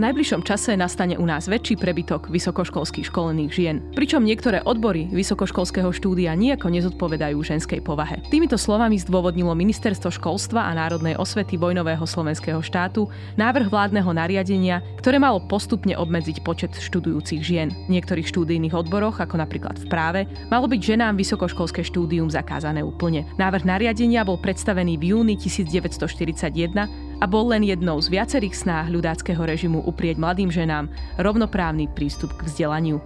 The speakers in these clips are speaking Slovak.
Najbližšom čase nastane u nás väčší prebytok vysokoškolských školených žien. Pričom niektoré odbory vysokoškolského štúdia nejako nezodpovedajú ženskej povahe. Týmito slovami zdôvodnilo Ministerstvo školstva a národnej osvety vojnového slovenského štátu návrh vládneho nariadenia, ktoré malo postupne obmedziť počet študujúcich žien. V niektorých štúdijných odboroch, ako napríklad v práve, malo byť ženám vysokoškolské štúdium zakázané úplne. Návrh nariadenia bol predstavený v júni 1941 a bol len jednou z viacerých snách ľudáckého režimu uprieť mladým ženám rovnoprávny prístup k vzdelaniu.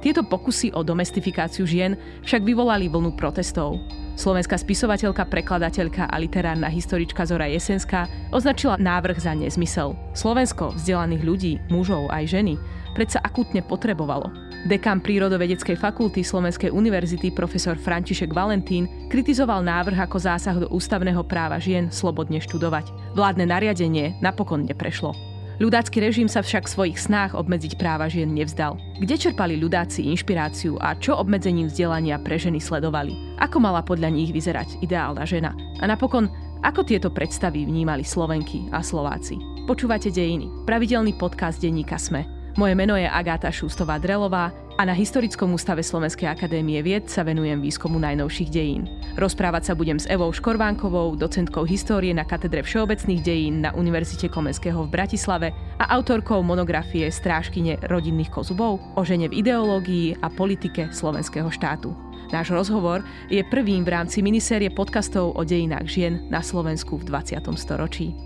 Tieto pokusy o domestifikáciu žien však vyvolali vlnu protestov. Slovenská spisovateľka, prekladateľka a literárna historička Zora Jesenská označila návrh za nezmysel. Slovensko vzdelaných ľudí, mužov aj ženy, predsa akútne potrebovalo. Dekan prírodovedeckej fakulty Slovenskej univerzity profesor František Valentín kritizoval návrh ako zásah do ústavného práva žien slobodne študovať. Vládne nariadenie napokon neprešlo. Ľudácky režim sa však v svojich snách obmedziť práva žien nevzdal. Kde čerpali ľudáci inšpiráciu a čo obmedzením vzdelania pre ženy sledovali? Ako mala podľa nich vyzerať ideálna žena? A napokon, ako tieto predstavy vnímali Slovenky a Slováci? Počúvate Dejiny, pravidelný podcast denníka Sme. Moje meno je Agáta Šústová-Drelová a na Historickom ústave Slovenskej akadémie vied sa venujem výskumu najnovších dejín. Rozprávať sa budem s Evou Škorvánkovou, docentkou histórie na katedre všeobecných dejín na Univerzite Komenského v Bratislave a autorkou monografie Strážkyne rodinných kozubov o žene v ideológii a politike slovenského štátu. Náš rozhovor je prvým v rámci minisérie podcastov o dejinách žien na Slovensku v 20. storočí.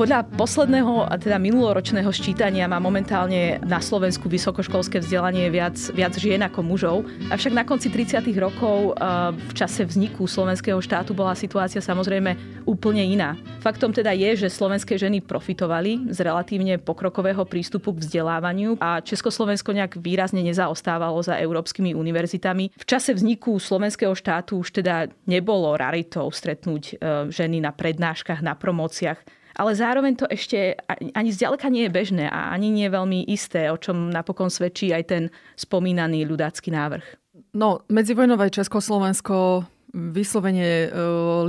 Podľa posledného, a teda minuloročného ščítania má momentálne na Slovensku vysokoškolské vzdelanie viac, viac žien ako mužov. Avšak na konci 30. rokov v čase vzniku slovenského štátu bola situácia samozrejme úplne iná. Faktom teda je, že slovenské ženy profitovali z relatívne pokrokového prístupu k vzdelávaniu a Československo nejak výrazne nezaostávalo za európskymi univerzitami. V čase vzniku slovenského štátu už teda nebolo raritou stretnúť e, ženy na prednáškach, na promóciách ale zároveň to ešte ani zďaleka nie je bežné a ani nie je veľmi isté, o čom napokon svedčí aj ten spomínaný ľudácky návrh. No, medzivojnové Československo vyslovene e,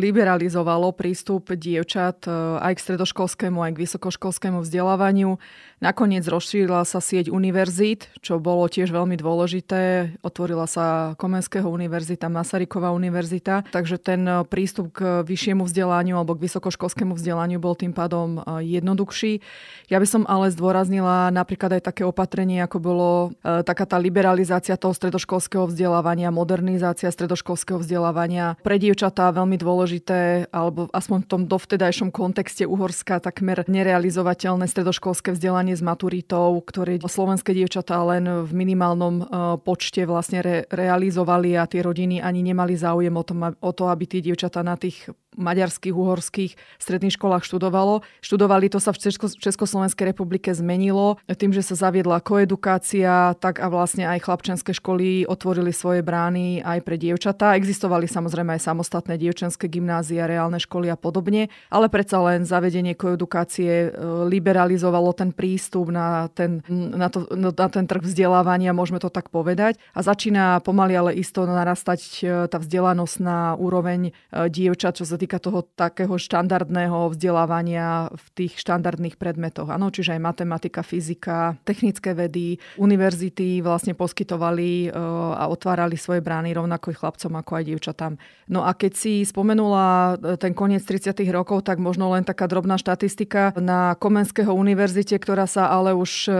liberalizovalo prístup dievčat e, aj k stredoškolskému, aj k vysokoškolskému vzdelávaniu. Nakoniec rozšírila sa sieť univerzít, čo bolo tiež veľmi dôležité. Otvorila sa Komenského univerzita, Masaryková univerzita, takže ten prístup k vyššiemu vzdelaniu alebo k vysokoškolskému vzdelaniu bol tým pádom e, jednoduchší. Ja by som ale zdôraznila napríklad aj také opatrenie, ako bolo e, taká tá liberalizácia toho stredoškolského vzdelávania, modernizácia stredoškolského vzdelávania. Pre dievčatá veľmi dôležité, alebo aspoň v tom dovtedajšom kontexte Uhorska takmer nerealizovateľné stredoškolské vzdelanie vzdelanie s maturitou, ktoré slovenské dievčatá len v minimálnom e, počte vlastne re, realizovali a tie rodiny ani nemali záujem o, tom, o to, aby tie dievčatá na tých maďarských, uhorských stredných školách študovalo. Študovali to sa v Česko, Československej republike zmenilo tým, že sa zaviedla koedukácia, tak a vlastne aj chlapčenské školy otvorili svoje brány aj pre dievčatá. Existovali samozrejme aj samostatné dievčenské gymnázia, reálne školy a podobne, ale predsa len zavedenie koedukácie e, liberalizovalo ten prístup na ten, na, to, na ten trh vzdelávania, môžeme to tak povedať. A začína pomaly ale isto narastať e, tá vzdelanosť na úroveň e, dievčat, čo sa týka toho takého štandardného vzdelávania v tých štandardných predmetoch. Ano, čiže aj matematika, fyzika, technické vedy, univerzity vlastne poskytovali e, a otvárali svoje brány rovnako chlapcom ako aj dievčatám. No a keď si spomenula e, ten koniec 30. rokov, tak možno len taká drobná štatistika na Komenského univerzite, ktorá sa ale už e,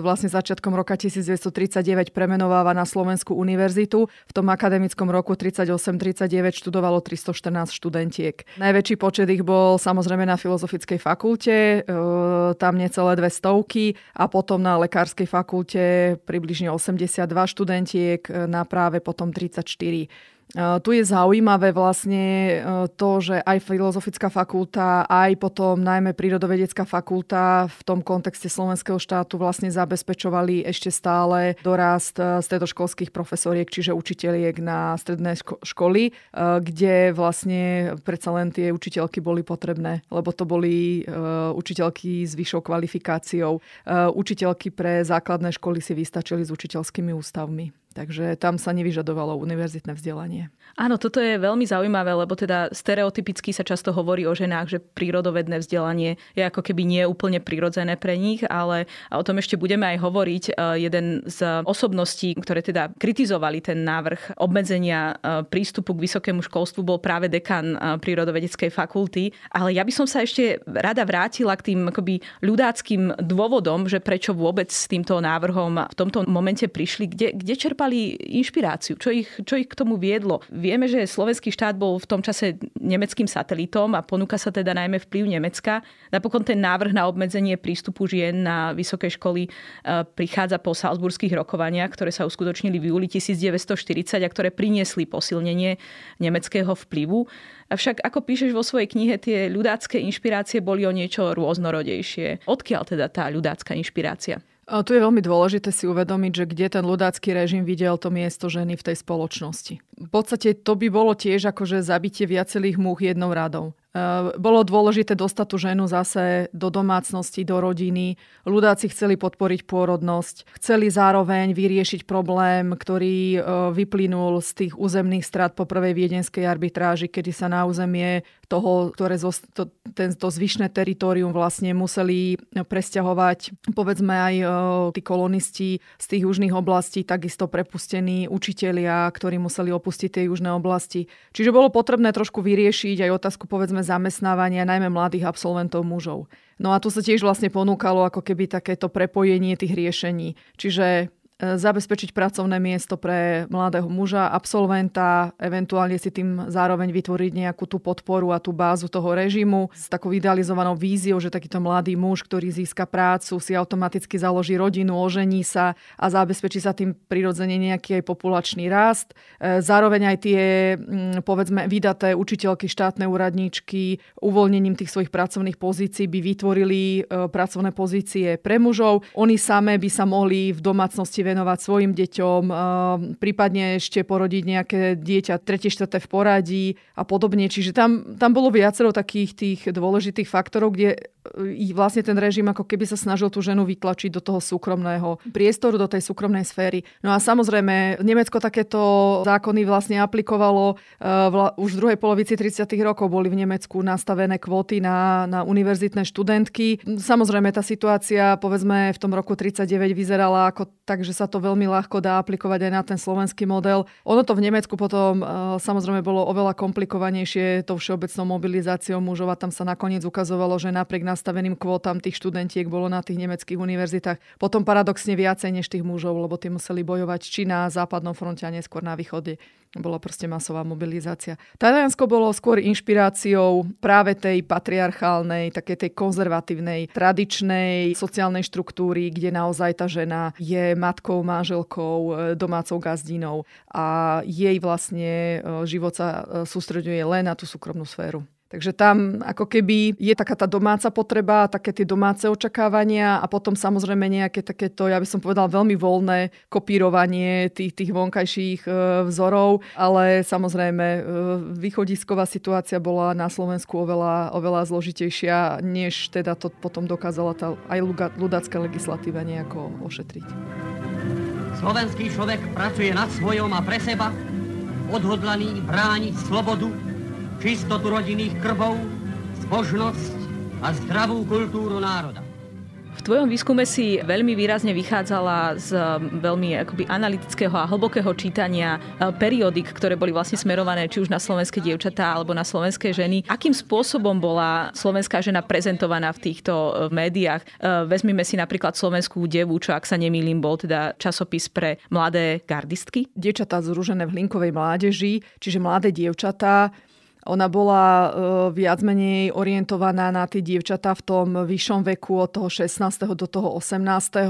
vlastne začiatkom roka 1939 premenováva na Slovenskú univerzitu. V tom akademickom roku 38-39 študovalo 314 študentiek matematiek. Najväčší počet ich bol samozrejme na Filozofickej fakulte, e, tam necelé dve stovky a potom na Lekárskej fakulte približne 82 študentiek, e, na práve potom 34. Tu je zaujímavé vlastne to, že aj Filozofická fakulta, aj potom najmä Prírodovedecká fakulta v tom kontexte slovenského štátu vlastne zabezpečovali ešte stále dorast stredoškolských profesoriek, čiže učiteľiek na stredné školy, kde vlastne predsa len tie učiteľky boli potrebné, lebo to boli učiteľky s vyššou kvalifikáciou. Učiteľky pre základné školy si vystačili s učiteľskými ústavmi. Takže tam sa nevyžadovalo univerzitné vzdelanie. Áno, toto je veľmi zaujímavé, lebo teda stereotypicky sa často hovorí o ženách, že prírodovedné vzdelanie je ako keby nie úplne prirodzené pre nich, ale o tom ešte budeme aj hovoriť. E, jeden z osobností, ktoré teda kritizovali ten návrh obmedzenia e, prístupu k vysokému školstvu, bol práve dekan e, prírodovedeckej fakulty. Ale ja by som sa ešte rada vrátila k tým akoby ľudáckým dôvodom, že prečo vôbec s týmto návrhom v tomto momente prišli, kde, kde čerpali čerpali inšpiráciu? Čo ich, čo ich k tomu viedlo? Vieme, že slovenský štát bol v tom čase nemeckým satelitom a ponúka sa teda najmä vplyv Nemecka. Napokon ten návrh na obmedzenie prístupu žien na vysoké školy e, prichádza po salzburských rokovaniach, ktoré sa uskutočnili v júli 1940 a ktoré priniesli posilnenie nemeckého vplyvu. Avšak, ako píšeš vo svojej knihe, tie ľudácké inšpirácie boli o niečo rôznorodejšie. Odkiaľ teda tá ľudácká inšpirácia? Tu je veľmi dôležité si uvedomiť, že kde ten ľudácky režim videl to miesto ženy v tej spoločnosti. V podstate to by bolo tiež akože zabitie viacerých múch jednou radou. Eh, bolo dôležité dostať tú ženu zase do domácnosti, do rodiny. Ľudáci chceli podporiť pôrodnosť. Chceli zároveň vyriešiť problém, ktorý eh, vyplynul z tých územných strát po prvej viedenskej arbitráži, kedy sa na územie toho, ktoré zo, to, ten, to zvyšné teritorium vlastne museli presťahovať povedzme aj eh, tí kolonisti z tých južných oblastí, takisto prepustení učitelia, ktorí museli opustiť tie južné oblasti. Čiže bolo potrebné trošku vyriešiť aj otázku povedzme zamestnávania najmä mladých absolventov mužov. No a tu sa tiež vlastne ponúkalo ako keby takéto prepojenie tých riešení. Čiže zabezpečiť pracovné miesto pre mladého muža, absolventa, eventuálne si tým zároveň vytvoriť nejakú tú podporu a tú bázu toho režimu s takou idealizovanou víziou, že takýto mladý muž, ktorý získa prácu, si automaticky založí rodinu, ožení sa a zabezpečí sa tým prirodzene nejaký aj populačný rast. E, zároveň aj tie, mm, povedzme, vydaté učiteľky, štátne úradníčky uvoľnením tých svojich pracovných pozícií by vytvorili e, pracovné pozície pre mužov. Oni samé by sa mohli v domácnosti venovať svojim deťom, eh, prípadne ešte porodiť nejaké dieťa tretie, štvrté v poradí a podobne. Čiže tam, tam bolo viacero takých tých dôležitých faktorov, kde vlastne ten režim ako keby sa snažil tú ženu vytlačiť do toho súkromného priestoru, do tej súkromnej sféry. No a samozrejme, Nemecko takéto zákony vlastne aplikovalo uh, už v druhej polovici 30. rokov boli v Nemecku nastavené kvóty na, na univerzitné študentky. Samozrejme, tá situácia povedzme v tom roku 39 vyzerala ako tak, že sa to veľmi ľahko dá aplikovať aj na ten slovenský model. Ono to v Nemecku potom e, samozrejme bolo oveľa komplikovanejšie tou všeobecnou mobilizáciou mužov a tam sa nakoniec ukazovalo, že napriek nastaveným kvótam tých študentiek bolo na tých nemeckých univerzitách potom paradoxne viacej než tých mužov, lebo tí museli bojovať či na západnom fronte a neskôr na východe bola proste masová mobilizácia. Taliansko bolo skôr inšpiráciou práve tej patriarchálnej, také tej konzervatívnej, tradičnej sociálnej štruktúry, kde naozaj tá žena je matkou, manželkou, e, domácou gazdinou a jej vlastne e, život sa e, sústreduje len na tú súkromnú sféru. Takže tam ako keby je taká tá domáca potreba, také tie domáce očakávania a potom samozrejme nejaké takéto, ja by som povedal, veľmi voľné kopírovanie tých, tých vonkajších e, vzorov, ale samozrejme e, východisková situácia bola na Slovensku oveľa, oveľa zložitejšia, než teda to potom dokázala tá aj ľudácká legislatíva nejako ošetriť. Slovenský človek pracuje nad svojom a pre seba, odhodlaný brániť slobodu, čistotu rodinných krvov, zbožnosť a zdravú kultúru národa. V tvojom výskume si veľmi výrazne vychádzala z veľmi akoby analytického a hlbokého čítania e, periodik, ktoré boli vlastne smerované či už na slovenské dievčatá alebo na slovenské ženy. Akým spôsobom bola slovenská žena prezentovaná v týchto e, médiách? Vezmime si napríklad slovenskú devu, čo ak sa nemýlim, bol teda časopis pre mladé gardistky. Dievčatá zružené v Hlinkovej mládeži, čiže mladé dievčatá ona bola uh, viac menej orientovaná na tie dievčatá v tom vyššom veku od toho 16. do toho 18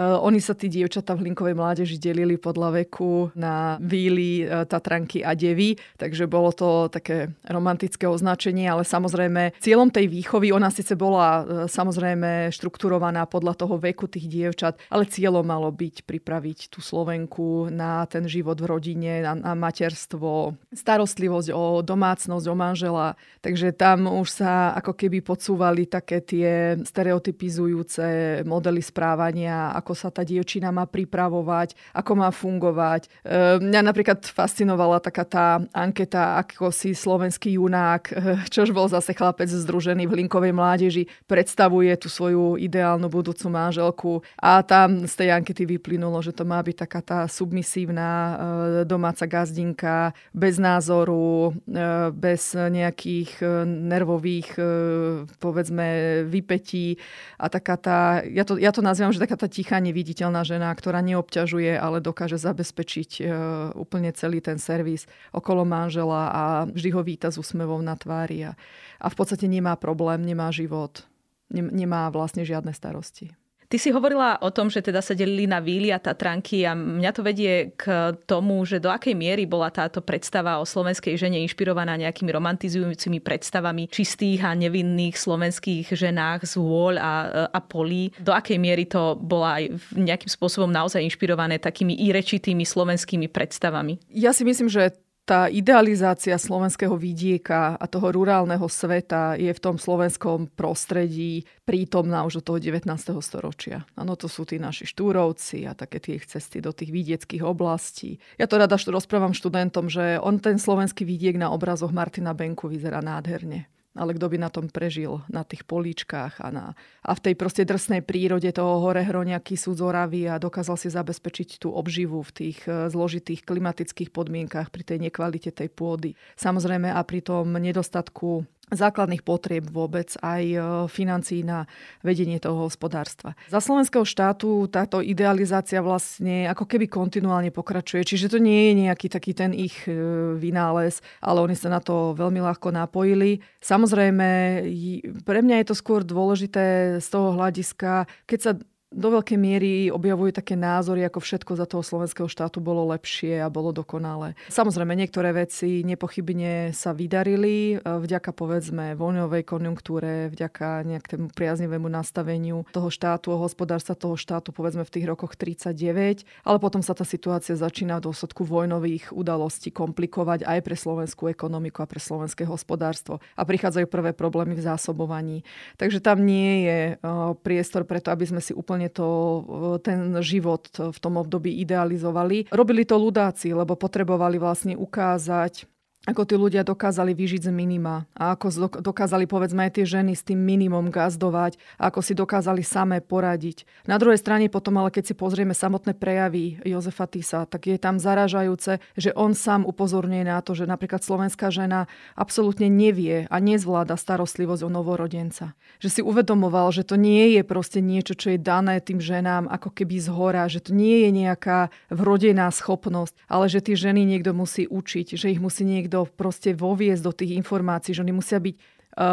oni sa tí dievčatá v Hlinkovej mládeži delili podľa veku na víly, uh, tatranky a devy, takže bolo to také romantické označenie, ale samozrejme cieľom tej výchovy, ona síce bola uh, samozrejme štrukturovaná podľa toho veku tých dievčat, ale cieľom malo byť pripraviť tú Slovenku na ten život v rodine, na, na materstvo, starostlivosť o domácnosť, o manžela. Takže tam už sa ako keby podsúvali také tie stereotypizujúce modely správania, ako sa tá dievčina má pripravovať, ako má fungovať. E, mňa napríklad fascinovala taká tá anketa, ako si slovenský junák, e, čož bol zase chlapec združený v Hlinkovej mládeži, predstavuje tú svoju ideálnu budúcu manželku a tam z tej ankety vyplynulo, že to má byť taká tá submisívna e, domáca gazdinka, bez názoru, bez nejakých nervových, povedzme, vypetí a taká tá, ja to, ja to nazývam, že taká tá tichá, neviditeľná žena, ktorá neobťažuje, ale dokáže zabezpečiť úplne celý ten servis okolo manžela a vždy ho víta s úsmevom na tvári a, a v podstate nemá problém, nemá život, nemá vlastne žiadne starosti. Ty si hovorila o tom, že teda sa delili na víly a Tatranky a mňa to vedie k tomu, že do akej miery bola táto predstava o slovenskej žene inšpirovaná nejakými romantizujúcimi predstavami čistých a nevinných slovenských ženách z vôľ a, a polí. Do akej miery to bola aj nejakým spôsobom naozaj inšpirované takými irečitými slovenskými predstavami? Ja si myslím, že tá idealizácia slovenského vidieka a toho rurálneho sveta je v tom slovenskom prostredí prítomná už od toho 19. storočia. Áno, to sú tí naši štúrovci a také tie ich cesty do tých vidieckých oblastí. Ja to rada rozprávam študentom, že on ten slovenský vidiek na obrazoch Martina Benku vyzerá nádherne ale kto by na tom prežil, na tých políčkách a, na, a v tej proste drsnej prírode toho hore hroňaky sú zoraví a dokázal si zabezpečiť tú obživu v tých e, zložitých klimatických podmienkach pri tej nekvalite tej pôdy. Samozrejme a pri tom nedostatku základných potrieb vôbec, aj e, financií na vedenie toho hospodárstva. Za slovenského štátu táto idealizácia vlastne ako keby kontinuálne pokračuje, čiže to nie je nejaký taký ten ich e, vynález, ale oni sa na to veľmi ľahko napojili. Samozrejme, pre mňa je to skôr dôležité z toho hľadiska, keď sa do veľkej miery objavujú také názory, ako všetko za toho slovenského štátu bolo lepšie a bolo dokonalé. Samozrejme, niektoré veci nepochybne sa vydarili e, vďaka povedzme voľňovej konjunktúre, vďaka nejakému priaznivému nastaveniu toho štátu, hospodárstva toho štátu povedzme v tých rokoch 39, ale potom sa tá situácia začína v dôsledku vojnových udalostí komplikovať aj pre slovenskú ekonomiku a pre slovenské hospodárstvo. A prichádzajú prvé problémy v zásobovaní. Takže tam nie je e, priestor preto, aby sme si úplne úplne to, e, ten život v tom období idealizovali. Robili to ľudáci, lebo potrebovali vlastne ukázať ako tí ľudia dokázali vyžiť z minima a ako dokázali povedzme aj tie ženy s tým minimum gazdovať a ako si dokázali samé poradiť. Na druhej strane potom ale keď si pozrieme samotné prejavy Jozefa Tisa, tak je tam zaražajúce, že on sám upozorňuje na to, že napríklad slovenská žena absolútne nevie a nezvláda starostlivosť o novorodenca. Že si uvedomoval, že to nie je proste niečo, čo je dané tým ženám ako keby z hora, že to nie je nejaká vrodená schopnosť, ale že tie ženy niekto musí učiť, že ich musí niekto niekto proste voviesť do tých informácií, že oni musia byť eh,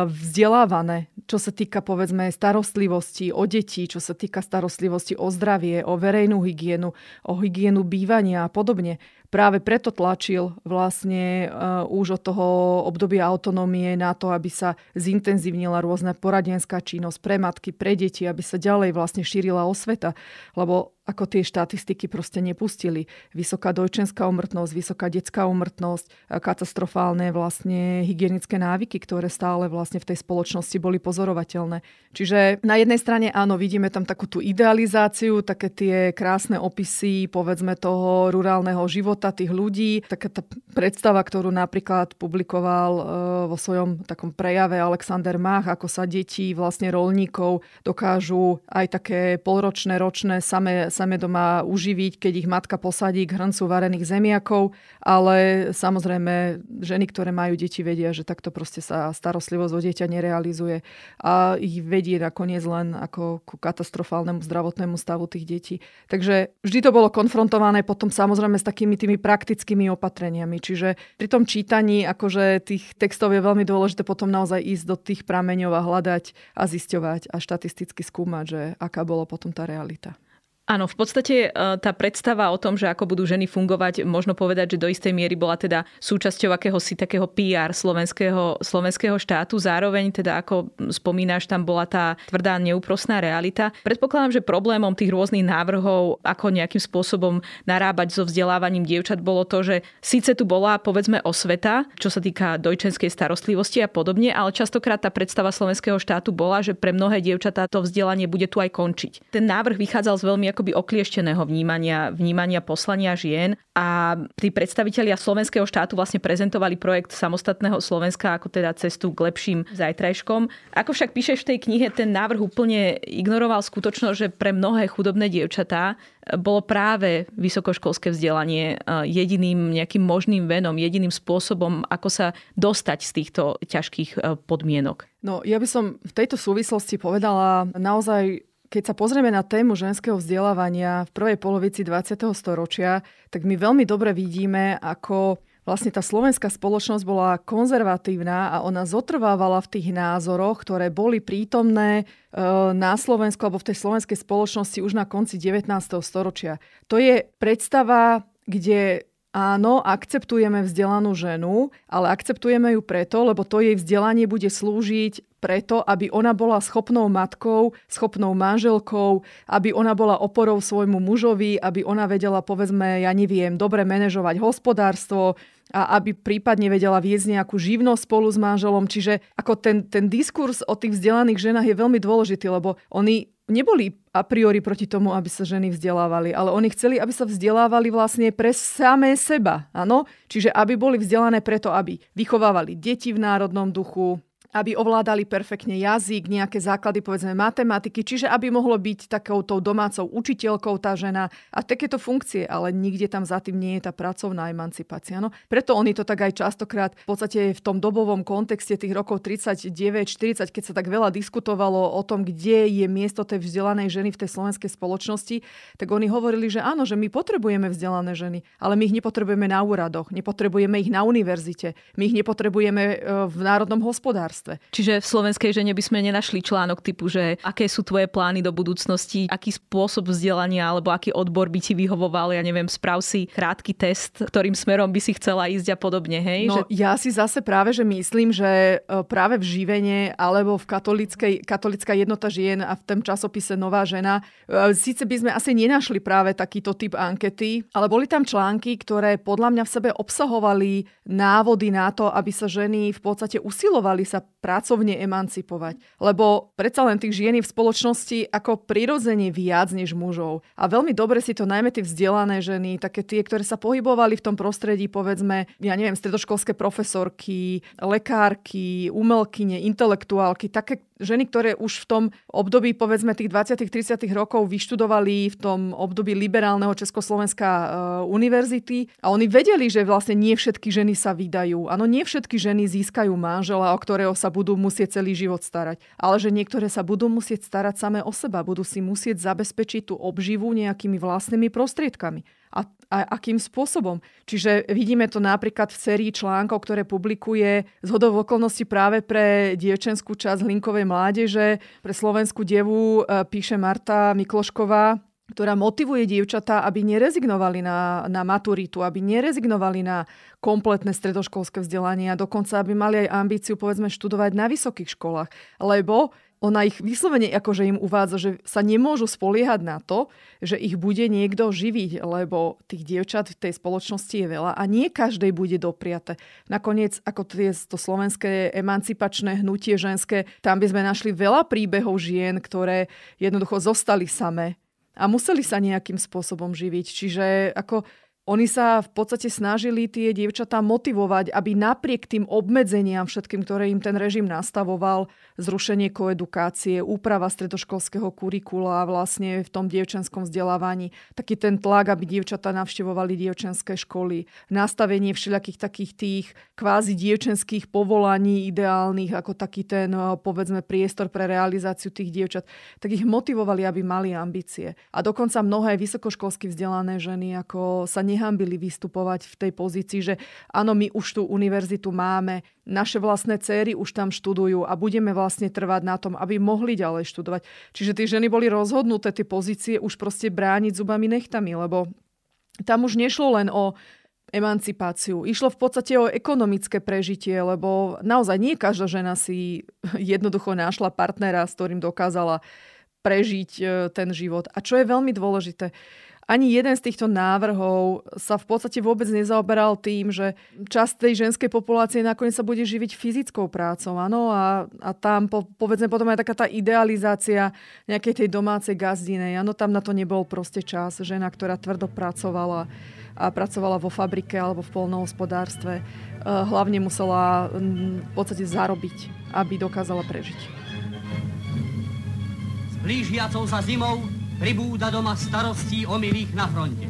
vzdelávané, čo sa týka povedzme starostlivosti o deti, čo sa týka starostlivosti o zdravie, o verejnú hygienu, o hygienu bývania a podobne práve preto tlačil vlastne uh, už od toho obdobia autonómie na to, aby sa zintenzívnila rôzna poradenská činnosť pre matky, pre deti, aby sa ďalej vlastne šírila osveta. Lebo ako tie štatistiky proste nepustili. Vysoká dojčenská umrtnosť, vysoká detská umrtnosť, katastrofálne vlastne hygienické návyky, ktoré stále vlastne v tej spoločnosti boli pozorovateľné. Čiže na jednej strane áno, vidíme tam takú tú idealizáciu, také tie krásne opisy, povedzme toho rurálneho života, života tých ľudí. Taká tá predstava, ktorú napríklad publikoval e, vo svojom takom prejave Alexander Mach, ako sa deti vlastne rolníkov dokážu aj také polročné, ročné same, same doma uživiť, keď ich matka posadí k hrncu varených zemiakov, ale samozrejme ženy, ktoré majú deti, vedia, že takto proste sa starostlivosť o dieťa nerealizuje a ich vedie nakoniec len ako ku katastrofálnemu zdravotnému stavu tých detí. Takže vždy to bolo konfrontované potom samozrejme s takými tými tými praktickými opatreniami. Čiže pri tom čítaní akože tých textov je veľmi dôležité potom naozaj ísť do tých prameňov a hľadať a zisťovať a štatisticky skúmať, že aká bola potom tá realita. Áno, v podstate e, tá predstava o tom, že ako budú ženy fungovať, možno povedať, že do istej miery bola teda súčasťou akéhosi takého PR slovenského, slovenského štátu. Zároveň teda, ako spomínaš, tam bola tá tvrdá neúprosná realita. Predpokladám, že problémom tých rôznych návrhov, ako nejakým spôsobom narábať so vzdelávaním dievčat, bolo to, že síce tu bola povedzme osveta, čo sa týka dojčenskej starostlivosti a podobne, ale častokrát tá predstava slovenského štátu bola, že pre mnohé dievčatá to vzdelanie bude tu aj končiť. Ten návrh vychádzal z veľmi akoby okliešteného vnímania, vnímania poslania žien a tí predstavitelia slovenského štátu vlastne prezentovali projekt samostatného Slovenska ako teda cestu k lepším zajtrajškom. Ako však píšeš v tej knihe, ten návrh úplne ignoroval skutočnosť, že pre mnohé chudobné dievčatá bolo práve vysokoškolské vzdelanie e, jediným nejakým možným venom, jediným spôsobom, ako sa dostať z týchto ťažkých e, podmienok. No, ja by som v tejto súvislosti povedala naozaj keď sa pozrieme na tému ženského vzdelávania v prvej polovici 20. storočia, tak my veľmi dobre vidíme, ako vlastne tá slovenská spoločnosť bola konzervatívna a ona zotrvávala v tých názoroch, ktoré boli prítomné e, na Slovensku alebo v tej slovenskej spoločnosti už na konci 19. storočia. To je predstava, kde Áno, akceptujeme vzdelanú ženu, ale akceptujeme ju preto, lebo to jej vzdelanie bude slúžiť preto, aby ona bola schopnou matkou, schopnou manželkou, aby ona bola oporou svojmu mužovi, aby ona vedela, povedzme, ja neviem, dobre manažovať hospodárstvo, a aby prípadne vedela viesť nejakú živnosť spolu s manželom. Čiže ako ten, ten diskurs o tých vzdelaných ženách je veľmi dôležitý, lebo oni neboli a priori proti tomu, aby sa ženy vzdelávali, ale oni chceli, aby sa vzdelávali vlastne pre samé seba. Áno? Čiže aby boli vzdelané preto, aby vychovávali deti v národnom duchu, aby ovládali perfektne jazyk, nejaké základy, povedzme, matematiky, čiže aby mohlo byť takouto domácou učiteľkou tá žena a takéto funkcie, ale nikde tam za tým nie je tá pracovná emancipácia. No, preto oni to tak aj častokrát v podstate v tom dobovom kontexte tých rokov 39-40, keď sa tak veľa diskutovalo o tom, kde je miesto tej vzdelanej ženy v tej slovenskej spoločnosti, tak oni hovorili, že áno, že my potrebujeme vzdelané ženy, ale my ich nepotrebujeme na úradoch, nepotrebujeme ich na univerzite, my ich nepotrebujeme e, v národnom hospodárstve hospodárstve. Čiže v slovenskej žene by sme nenašli článok typu, že aké sú tvoje plány do budúcnosti, aký spôsob vzdelania alebo aký odbor by ti vyhovoval, ja neviem, sprav si krátky test, ktorým smerom by si chcela ísť a podobne, hej? No, že... ja si zase práve, že myslím, že e, práve v živene alebo v katolickej, katolická jednota žien a v tom časopise Nová žena, e, síce by sme asi nenašli práve takýto typ ankety, ale boli tam články, ktoré podľa mňa v sebe obsahovali návody na to, aby sa ženy v podstate usilovali sa pracovne emancipovať. Lebo predsa len tých žien v spoločnosti ako prirodzene viac než mužov. A veľmi dobre si to najmä tie vzdelané ženy, také tie, ktoré sa pohybovali v tom prostredí, povedzme, ja neviem, stredoškolské profesorky, lekárky, umelkyne, intelektuálky, také ženy, ktoré už v tom období, povedzme, tých 20 30 rokov vyštudovali v tom období liberálneho Československa e, univerzity a oni vedeli, že vlastne nie všetky ženy sa vydajú. Áno, nie všetky ženy získajú manžela, o ktorého sa budú musieť celý život starať, ale že niektoré sa budú musieť starať samé o seba, budú si musieť zabezpečiť tú obživu nejakými vlastnými prostriedkami a, a akým spôsobom. Čiže vidíme to napríklad v sérii článkov, ktoré publikuje z hodov okolností práve pre dievčenskú časť Hlinkovej mládeže. Pre slovenskú devu e, píše Marta Miklošková, ktorá motivuje dievčatá, aby nerezignovali na, na maturitu, aby nerezignovali na kompletné stredoškolské vzdelanie a dokonca aby mali aj ambíciu povedzme študovať na vysokých školách. Lebo ona ich vyslovene akože im uvádza, že sa nemôžu spoliehať na to, že ich bude niekto živiť, lebo tých dievčat v tej spoločnosti je veľa a nie každej bude dopriate. Nakoniec, ako tie, to slovenské emancipačné hnutie ženské, tam by sme našli veľa príbehov žien, ktoré jednoducho zostali samé a museli sa nejakým spôsobom živiť. Čiže ako oni sa v podstate snažili tie dievčatá motivovať, aby napriek tým obmedzeniam všetkým, ktoré im ten režim nastavoval, zrušenie koedukácie, úprava stredoškolského kurikula vlastne v tom dievčenskom vzdelávaní, taký ten tlak, aby dievčatá navštevovali dievčenské školy, nastavenie všelijakých takých tých kvázi dievčenských povolaní ideálnych, ako taký ten, povedzme, priestor pre realizáciu tých dievčat, tak ich motivovali, aby mali ambície. A dokonca mnohé vysokoškolsky vzdelané ženy ako sa ne nehambili vystupovať v tej pozícii, že áno, my už tú univerzitu máme, naše vlastné céry už tam študujú a budeme vlastne trvať na tom, aby mohli ďalej študovať. Čiže tie ženy boli rozhodnuté tie pozície už proste brániť zubami nechtami, lebo tam už nešlo len o emancipáciu. Išlo v podstate o ekonomické prežitie, lebo naozaj nie každá žena si jednoducho našla partnera, s ktorým dokázala prežiť e, ten život. A čo je veľmi dôležité, ani jeden z týchto návrhov sa v podstate vôbec nezaoberal tým, že časť tej ženskej populácie nakoniec sa bude živiť fyzickou prácou. Áno? A, a tam po, povedzme potom aj taká tá idealizácia nejakej tej domácej gazdinej. Áno, tam na to nebol proste čas. Žena, ktorá tvrdo pracovala a pracovala vo fabrike alebo v polnohospodárstve, e, hlavne musela v podstate zarobiť, aby dokázala prežiť. S blížiacou sa zimou pribúda doma starostí o milých na fronte.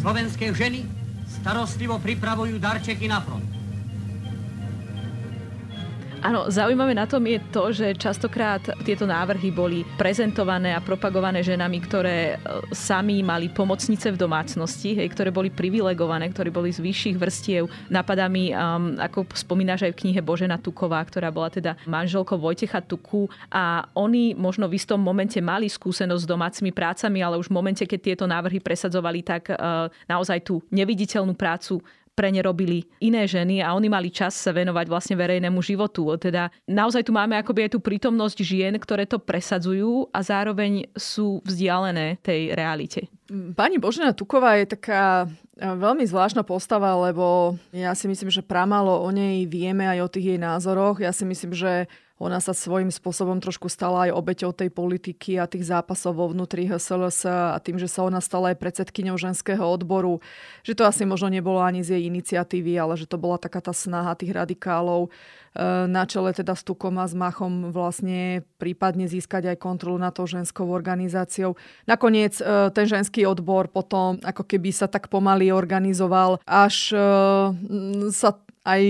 Slovenské ženy starostlivo pripravujú darčeky na front. Áno, zaujímavé na tom je to, že častokrát tieto návrhy boli prezentované a propagované ženami, ktoré e, sami mali pomocnice v domácnosti, hej, ktoré boli privilegované, ktorí boli z vyšších vrstiev. Napadá mi, um, ako spomínaš aj v knihe Božena Tuková, ktorá bola teda manželkou Vojtecha Tuku a oni možno v istom momente mali skúsenosť s domácimi prácami, ale už v momente, keď tieto návrhy presadzovali, tak uh, naozaj tú neviditeľnú prácu pre ne robili iné ženy a oni mali čas sa venovať vlastne verejnému životu. Teda naozaj tu máme akoby aj tú prítomnosť žien, ktoré to presadzujú a zároveň sú vzdialené tej realite. Pani Božena Tuková je taká e, veľmi zvláštna postava, lebo ja si myslím, že pramálo o nej vieme aj o tých jej názoroch. Ja si myslím, že ona sa svojím spôsobom trošku stala aj obeťou tej politiky a tých zápasov vo vnútri HSLS a tým, že sa ona stala aj predsedkyňou ženského odboru, že to asi možno nebolo ani z jej iniciatívy, ale že to bola taká tá snaha tých radikálov e, na čele teda s Tukom a s Machom vlastne prípadne získať aj kontrolu nad tou ženskou organizáciou. Nakoniec e, ten ženský odbor potom ako keby sa tak pomaly organizoval, až e, sa aj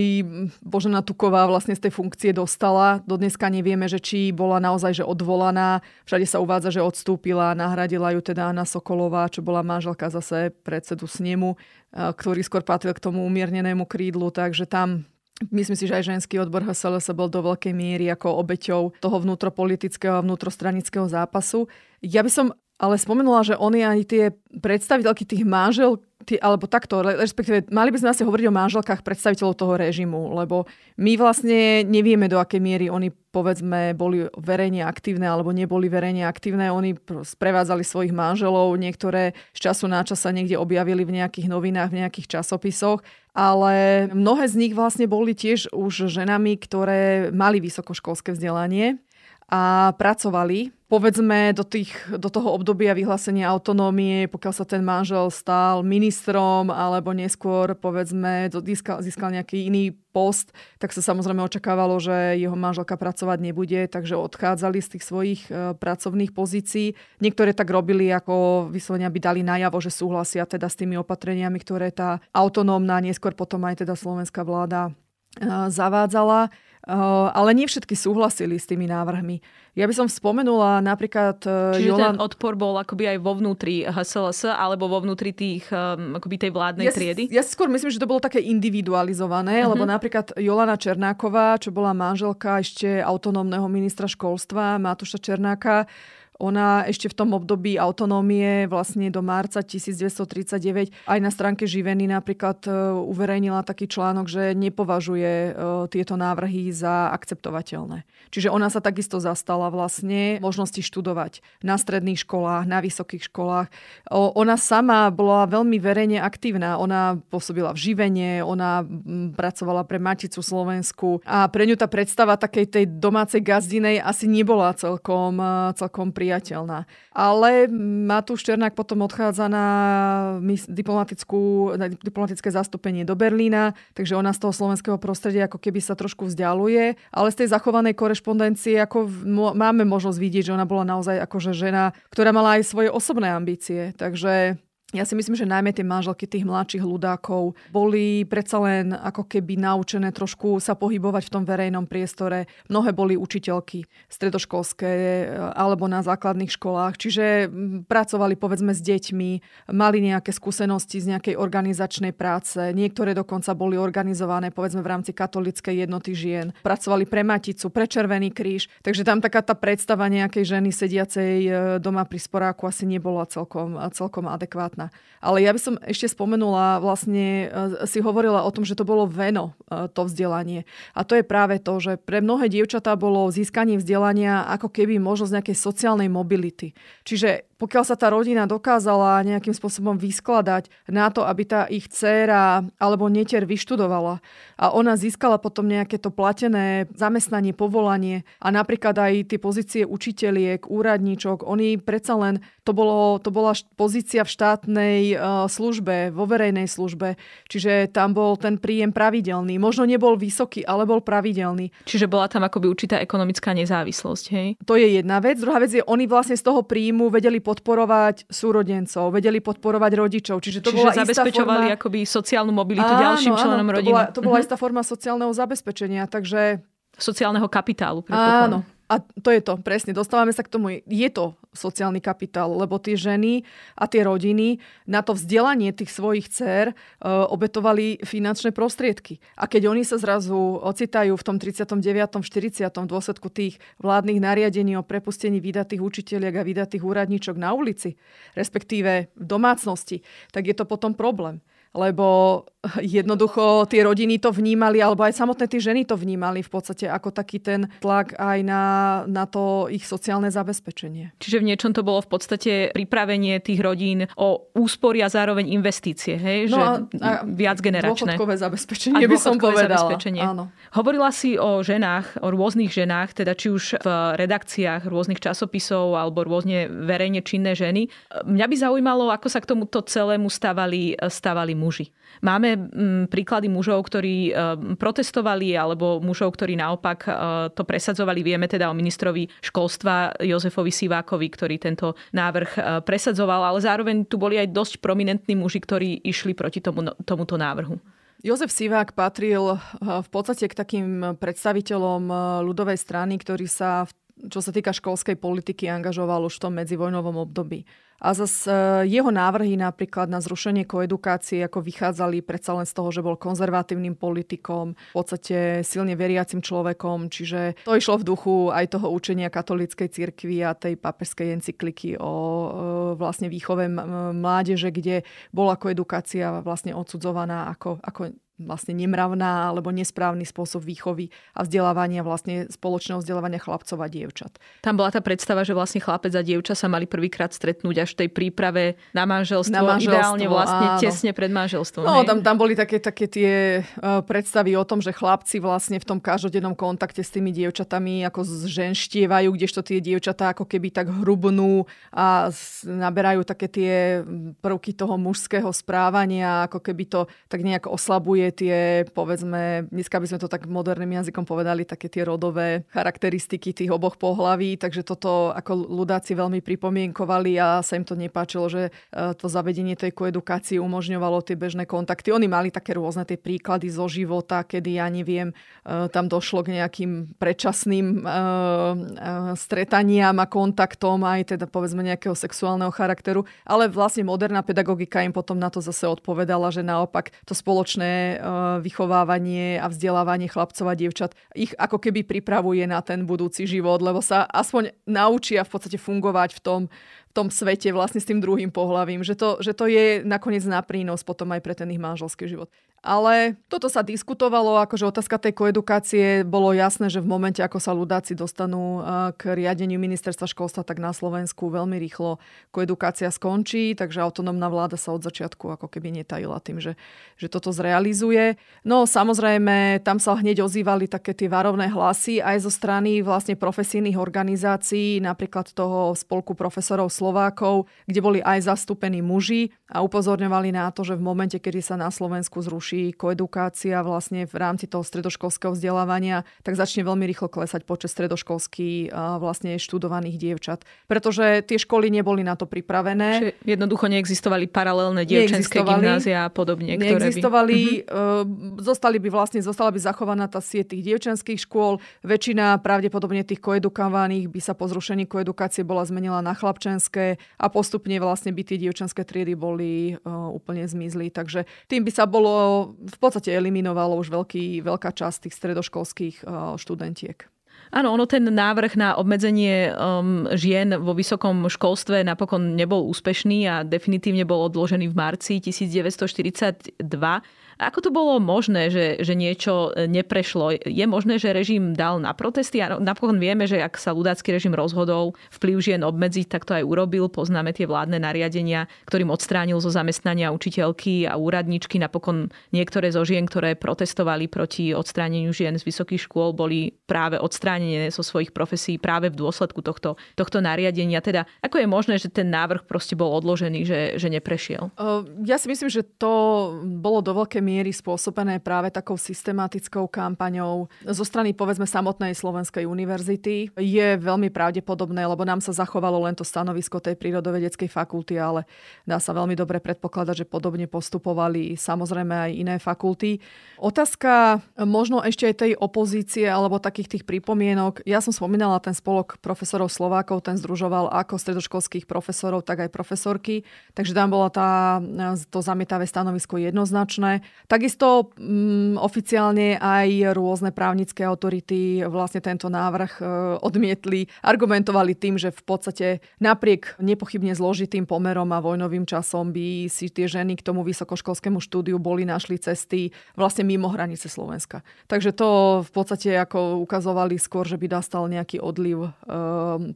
Božena Tuková vlastne z tej funkcie dostala. Do dneska nevieme, že či bola naozaj že odvolaná. Všade sa uvádza, že odstúpila. Nahradila ju teda Anna Sokolová, čo bola manželka zase predsedu snemu, ktorý skôr patril k tomu umiernenému krídlu. Takže tam Myslím si, že aj ženský odbor HSLS bol do veľkej miery ako obeťou toho vnútropolitického a vnútrostranického zápasu. Ja by som ale spomenula, že oni aj tie predstaviteľky tých manžel, tí, alebo takto, respektíve mali by sme asi hovoriť o manželkách predstaviteľov toho režimu, lebo my vlastne nevieme, do akej miery oni, povedzme, boli verejne aktívne alebo neboli verejne aktívne. Oni sprevádzali svojich manželov, niektoré z času na čas sa niekde objavili v nejakých novinách, v nejakých časopisoch, ale mnohé z nich vlastne boli tiež už ženami, ktoré mali vysokoškolské vzdelanie a pracovali povedzme do, tých, do toho obdobia vyhlásenia autonómie, pokiaľ sa ten manžel stal ministrom alebo neskôr povedzme získal, získal nejaký iný post, tak sa samozrejme očakávalo, že jeho manželka pracovať nebude, takže odchádzali z tých svojich e, pracovných pozícií. Niektoré tak robili, ako vyslovene by dali najavo, že súhlasia teda s tými opatreniami, ktoré tá autonómna, neskôr potom aj teda slovenská vláda e, zavádzala. Ale nie všetky súhlasili s tými návrhmi. Ja by som spomenula napríklad... Uh, Čiže Jolan... ten odpor bol akoby aj vo vnútri HSLS alebo vo vnútri tých, akoby tej vládnej ja, triedy? Ja skôr myslím, že to bolo také individualizované, uh-huh. lebo napríklad Jolana Černáková, čo bola manželka ešte autonómneho ministra školstva Matúša Černáka, ona ešte v tom období autonómie vlastne do marca 1939 aj na stránke Živeny napríklad e, uverejnila taký článok, že nepovažuje e, tieto návrhy za akceptovateľné. Čiže ona sa takisto zastala vlastne možnosti študovať na stredných školách, na vysokých školách. Ona sama bola veľmi verejne aktívna. Ona pôsobila v Živene, ona pracovala pre Maticu Slovensku a pre ňu tá predstava takej tej domácej gazdinej asi nebola celkom, e, celkom pri priateľná. Ale Matúš Černák potom odchádza na diplomatickú, na diplomatické zastúpenie do Berlína, takže ona z toho slovenského prostredia ako keby sa trošku vzdialuje, ale z tej zachovanej korešpondencie ako máme možnosť vidieť, že ona bola naozaj akože žena, ktorá mala aj svoje osobné ambície. Takže ja si myslím, že najmä tie manželky tých mladších ľudákov boli predsa len ako keby naučené trošku sa pohybovať v tom verejnom priestore. Mnohé boli učiteľky stredoškolské e, alebo na základných školách, čiže pracovali povedzme s deťmi, mali nejaké skúsenosti z nejakej organizačnej práce, niektoré dokonca boli organizované povedzme v rámci katolíckej jednoty žien, pracovali pre Maticu, pre Červený kríž, takže tam taká tá predstava nejakej ženy sediacej e, doma pri sporáku asi nebola celkom, celkom adekvátna špatná. Ale ja by som ešte spomenula, vlastne e, si hovorila o tom, že to bolo veno, e, to vzdelanie. A to je práve to, že pre mnohé dievčatá bolo získanie vzdelania ako keby možnosť nejakej sociálnej mobility. Čiže pokiaľ sa tá rodina dokázala nejakým spôsobom vyskladať na to, aby tá ich dcéra alebo netier vyštudovala a ona získala potom nejaké to platené zamestnanie, povolanie a napríklad aj tie pozície učiteľiek, úradníčok, oni predsa len, to, bolo, to bola pozícia v štátnej uh, službe, vo verejnej službe, čiže tam bol ten príjem pravidelný. Možno nebol vysoký, ale bol pravidelný. Čiže bola tam akoby určitá ekonomická nezávislosť, hej? To je jedna vec. Druhá vec je, oni vlastne z toho príjmu vedeli podporovať súrodencov, vedeli podporovať rodičov. Čiže to Čiže bola zabezpečovali forma... akoby sociálnu mobilitu áno, ďalším členom áno, rodiny. To bola, to bola mm-hmm. istá forma sociálneho zabezpečenia, takže... Sociálneho kapitálu. Áno, a to je to, presne, dostávame sa k tomu. Je to sociálny kapitál, lebo tie ženy a tie rodiny na to vzdelanie tých svojich dcer e, obetovali finančné prostriedky. A keď oni sa zrazu ocitajú v tom 39. 40. v dôsledku tých vládnych nariadení o prepustení vydatých učiteľiek a vydatých úradníčok na ulici, respektíve v domácnosti, tak je to potom problém lebo jednoducho tie rodiny to vnímali, alebo aj samotné tie ženy to vnímali v podstate ako taký ten tlak aj na, na to ich sociálne zabezpečenie. Čiže v niečom to bolo v podstate pripravenie tých rodín o úspory a zároveň investície, hej? No že a, a viac generačné. Dôchodkové zabezpečenie a by som povedala. Zabezpečenie. Áno. Hovorila si o ženách, o rôznych ženách, teda či už v redakciách rôznych časopisov alebo rôzne verejne činné ženy. Mňa by zaujímalo, ako sa k tomuto celému stavali, stavali muži. Máme mm, príklady mužov, ktorí e, protestovali, alebo mužov, ktorí naopak e, to presadzovali. Vieme teda o ministrovi školstva Jozefovi Sivákovi, ktorý tento návrh e, presadzoval, ale zároveň tu boli aj dosť prominentní muži, ktorí išli proti tomu, tomuto návrhu. Jozef Sivák patril v podstate k takým predstaviteľom ľudovej strany, ktorý sa, čo sa týka školskej politiky, angažoval už v tom medzivojnovom období. A zase jeho návrhy napríklad na zrušenie koedukácie ako vychádzali predsa len z toho, že bol konzervatívnym politikom, v podstate silne veriacim človekom, čiže to išlo v duchu aj toho učenia katolíckej cirkvi a tej papežskej encykliky o e, vlastne výchove mládeže, kde bola koedukácia vlastne odsudzovaná ako, ako vlastne nemravná alebo nesprávny spôsob výchovy a vzdelávania vlastne spoločného vzdelávania chlapcov a dievčat. Tam bola tá predstava, že vlastne chlapec a dievča sa mali prvýkrát stretnúť až v tej príprave na manželstvo, na manželstvo ideálne vlastne áno. tesne pred manželstvom. No, tam, tam boli také, také tie uh, predstavy o tom, že chlapci vlastne v tom každodennom kontakte s tými dievčatami ako zženštievajú, kdežto tie dievčatá ako keby tak hrubnú a naberajú také tie prvky toho mužského správania, ako keby to tak nejak oslabuje tie, povedzme, dneska by sme to tak moderným jazykom povedali, také tie rodové charakteristiky tých oboch pohlaví, takže toto ako ľudáci veľmi pripomienkovali a sa im to nepáčilo, že e, to zavedenie tej koedukácie umožňovalo tie bežné kontakty. Oni mali také rôzne tie príklady zo života, kedy ja neviem, e, tam došlo k nejakým predčasným e, stretaniam a kontaktom aj teda povedzme nejakého sexuálneho charakteru, ale vlastne moderná pedagogika im potom na to zase odpovedala, že naopak to spoločné vychovávanie a vzdelávanie chlapcov a dievčat ich ako keby pripravuje na ten budúci život, lebo sa aspoň naučia v podstate fungovať v tom, v tom svete vlastne s tým druhým pohľavím, že to, že to je nakoniec na prínos potom aj pre ten ich manželský život. Ale toto sa diskutovalo, akože otázka tej koedukácie, bolo jasné, že v momente, ako sa ľudáci dostanú eh, k riadeniu ministerstva školstva, tak na Slovensku veľmi rýchlo koedukácia skončí, takže autonómna vláda sa od začiatku ako keby netajila tým, že, že toto zrealizuje. No samozrejme, tam sa hneď ozývali také tie varovné hlasy aj zo strany vlastne profesijných organizácií, napríklad toho spolku profesorov Slovákov, kde boli aj zastúpení muži a upozorňovali na to, že v momente, kedy sa na Slovensku zruší zvýši koedukácia vlastne v rámci toho stredoškolského vzdelávania, tak začne veľmi rýchlo klesať počet stredoškolských vlastne študovaných dievčat. Pretože tie školy neboli na to pripravené. Čiže jednoducho neexistovali paralelné dievčenské gymnázia a podobne. Neexistovali, by... uh, zostali by vlastne, zostala by zachovaná tá sieť tých dievčenských škôl. Väčšina pravdepodobne tých koedukovaných by sa po zrušení koedukácie bola zmenila na chlapčenské a postupne vlastne by tie dievčenské triedy boli uh, úplne zmizli. Takže tým by sa bolo v podstate eliminovalo už veľký, veľká časť tých stredoškolských uh, študentiek. Áno, ono ten návrh na obmedzenie um, žien vo vysokom školstve napokon nebol úspešný a definitívne bol odložený v marci 1942. Ako to bolo možné, že, že niečo e, neprešlo? Je možné, že režim dal na protesty? A napokon vieme, že ak sa ľudácky režim rozhodol vplyv žien obmedziť, tak to aj urobil. Poznáme tie vládne nariadenia, ktorým odstránil zo zamestnania učiteľky a úradničky. Napokon niektoré zo žien, ktoré protestovali proti odstráneniu žien z vysokých škôl, boli práve odstránené zo svojich profesí práve v dôsledku tohto, tohto nariadenia. Teda ako je možné, že ten návrh proste bol odložený, že, že neprešiel? Ja si myslím, že to bolo do veľkej miery spôsobené práve takou systematickou kampaňou zo strany povedzme samotnej Slovenskej univerzity. Je veľmi pravdepodobné, lebo nám sa zachovalo len to stanovisko tej prírodovedeckej fakulty, ale dá sa veľmi dobre predpokladať, že podobne postupovali samozrejme aj iné fakulty. Otázka možno ešte aj tej opozície alebo takých tých pripomienok. Ja som spomínala ten spolok profesorov Slovákov, ten združoval ako stredoškolských profesorov, tak aj profesorky. Takže tam bola tá, to zamietavé stanovisko jednoznačné. Takisto mm, oficiálne aj rôzne právnické autority vlastne tento návrh e, odmietli. Argumentovali tým, že v podstate napriek nepochybne zložitým pomerom a vojnovým časom by si tie ženy k tomu vysokoškolskému štúdiu boli našli cesty vlastne mimo hranice Slovenska. Takže to v podstate ako ukazovali skôr, že by nastal nejaký odliv e,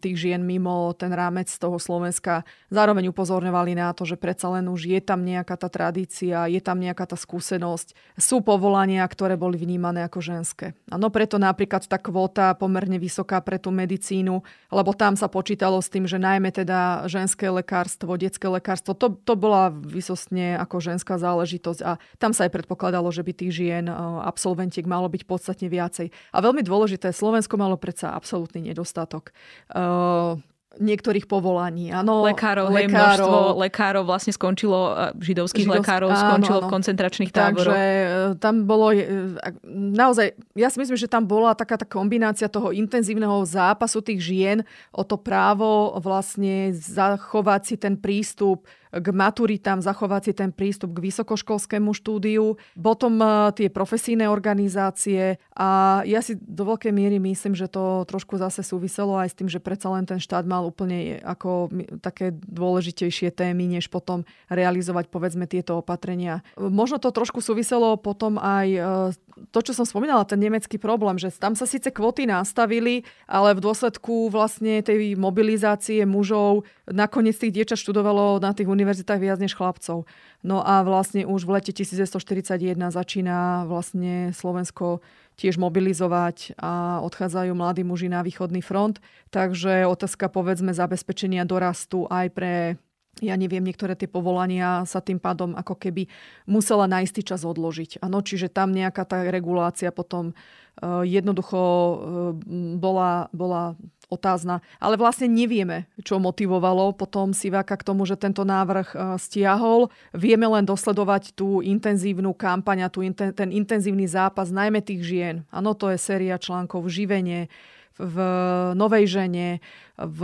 tých žien mimo ten rámec toho Slovenska. Zároveň upozorňovali na to, že predsa len už je tam nejaká tá tradícia, je tam nejaká tá skúsenosť skúsenosť, sú povolania, ktoré boli vnímané ako ženské. Áno, preto napríklad tá kvóta pomerne vysoká pre tú medicínu, lebo tam sa počítalo s tým, že najmä teda ženské lekárstvo, detské lekárstvo, to, to bola vysostne ako ženská záležitosť a tam sa aj predpokladalo, že by tých žien, absolventiek malo byť podstatne viacej. A veľmi dôležité, Slovensko malo predsa absolútny nedostatok niektorých povolaní. Ano, lekárov, lekárov, hej, množstvo lekárov vlastne skončilo, židovských Židovsk... lekárov skončilo áno, áno. v koncentračných táboroch. Takže e, tam bolo, e, naozaj, ja si myslím, že tam bola taká tá kombinácia toho intenzívneho zápasu tých žien o to právo vlastne zachovať si ten prístup k maturitám, zachovať si ten prístup k vysokoškolskému štúdiu, potom e, tie profesijné organizácie a ja si do veľkej miery myslím, že to trošku zase súviselo aj s tým, že predsa len ten štát mal úplne ako také dôležitejšie témy, než potom realizovať povedzme tieto opatrenia. Možno to trošku súviselo potom aj e, to, čo som spomínala, ten nemecký problém, že tam sa síce kvoty nastavili, ale v dôsledku vlastne tej mobilizácie mužov nakoniec tých diečat študovalo na tých univerzitách viac než chlapcov. No a vlastne už v lete 1941 začína vlastne Slovensko tiež mobilizovať a odchádzajú mladí muži na východný front. Takže otázka povedzme zabezpečenia dorastu aj pre ja neviem, niektoré tie povolania sa tým pádom ako keby musela na istý čas odložiť. Ano, čiže tam nejaká tá regulácia potom uh, jednoducho uh, bola, bola otázna. Ale vlastne nevieme, čo motivovalo potom Siváka k tomu, že tento návrh e, stiahol. Vieme len dosledovať tú intenzívnu kampaň a tú, ten intenzívny zápas najmä tých žien. Áno, to je séria článkov v Živene, v Novej žene, v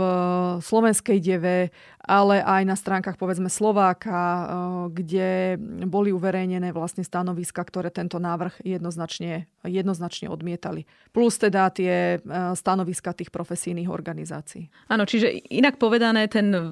Slovenskej deve, ale aj na stránkach povedzme Slováka, eh, kde boli uverejnené vlastne stanoviska, ktoré tento návrh jednoznačne, jednoznačne odmietali. Plus teda tie eh, stanoviska tých profesijných organizácií. Áno, čiže inak povedané, ten eh,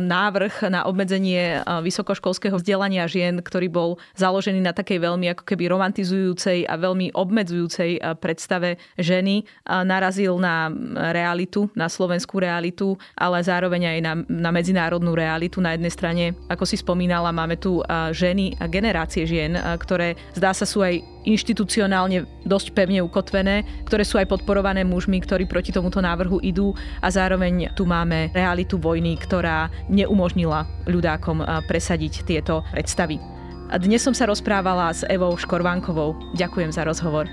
návrh na obmedzenie vysokoškolského vzdelania žien, ktorý bol založený na takej veľmi ako keby romantizujúcej a veľmi obmedzujúcej predstave ženy, narazil na realitu, na slovenskú realitu, ale zároveň aj na, na medzinárodnú realitu. Na jednej strane, ako si spomínala, máme tu ženy a generácie žien, ktoré zdá sa sú aj inštitucionálne dosť pevne ukotvené, ktoré sú aj podporované mužmi, ktorí proti tomuto návrhu idú a zároveň tu máme realitu vojny, ktorá neumožnila ľudákom presadiť tieto predstavy. Dnes som sa rozprávala s Evou Škorvánkovou. Ďakujem za rozhovor.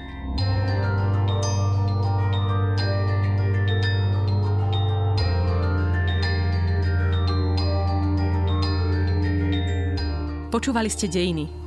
Počúvali ste Dejiny,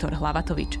Viktor Hlavatovič.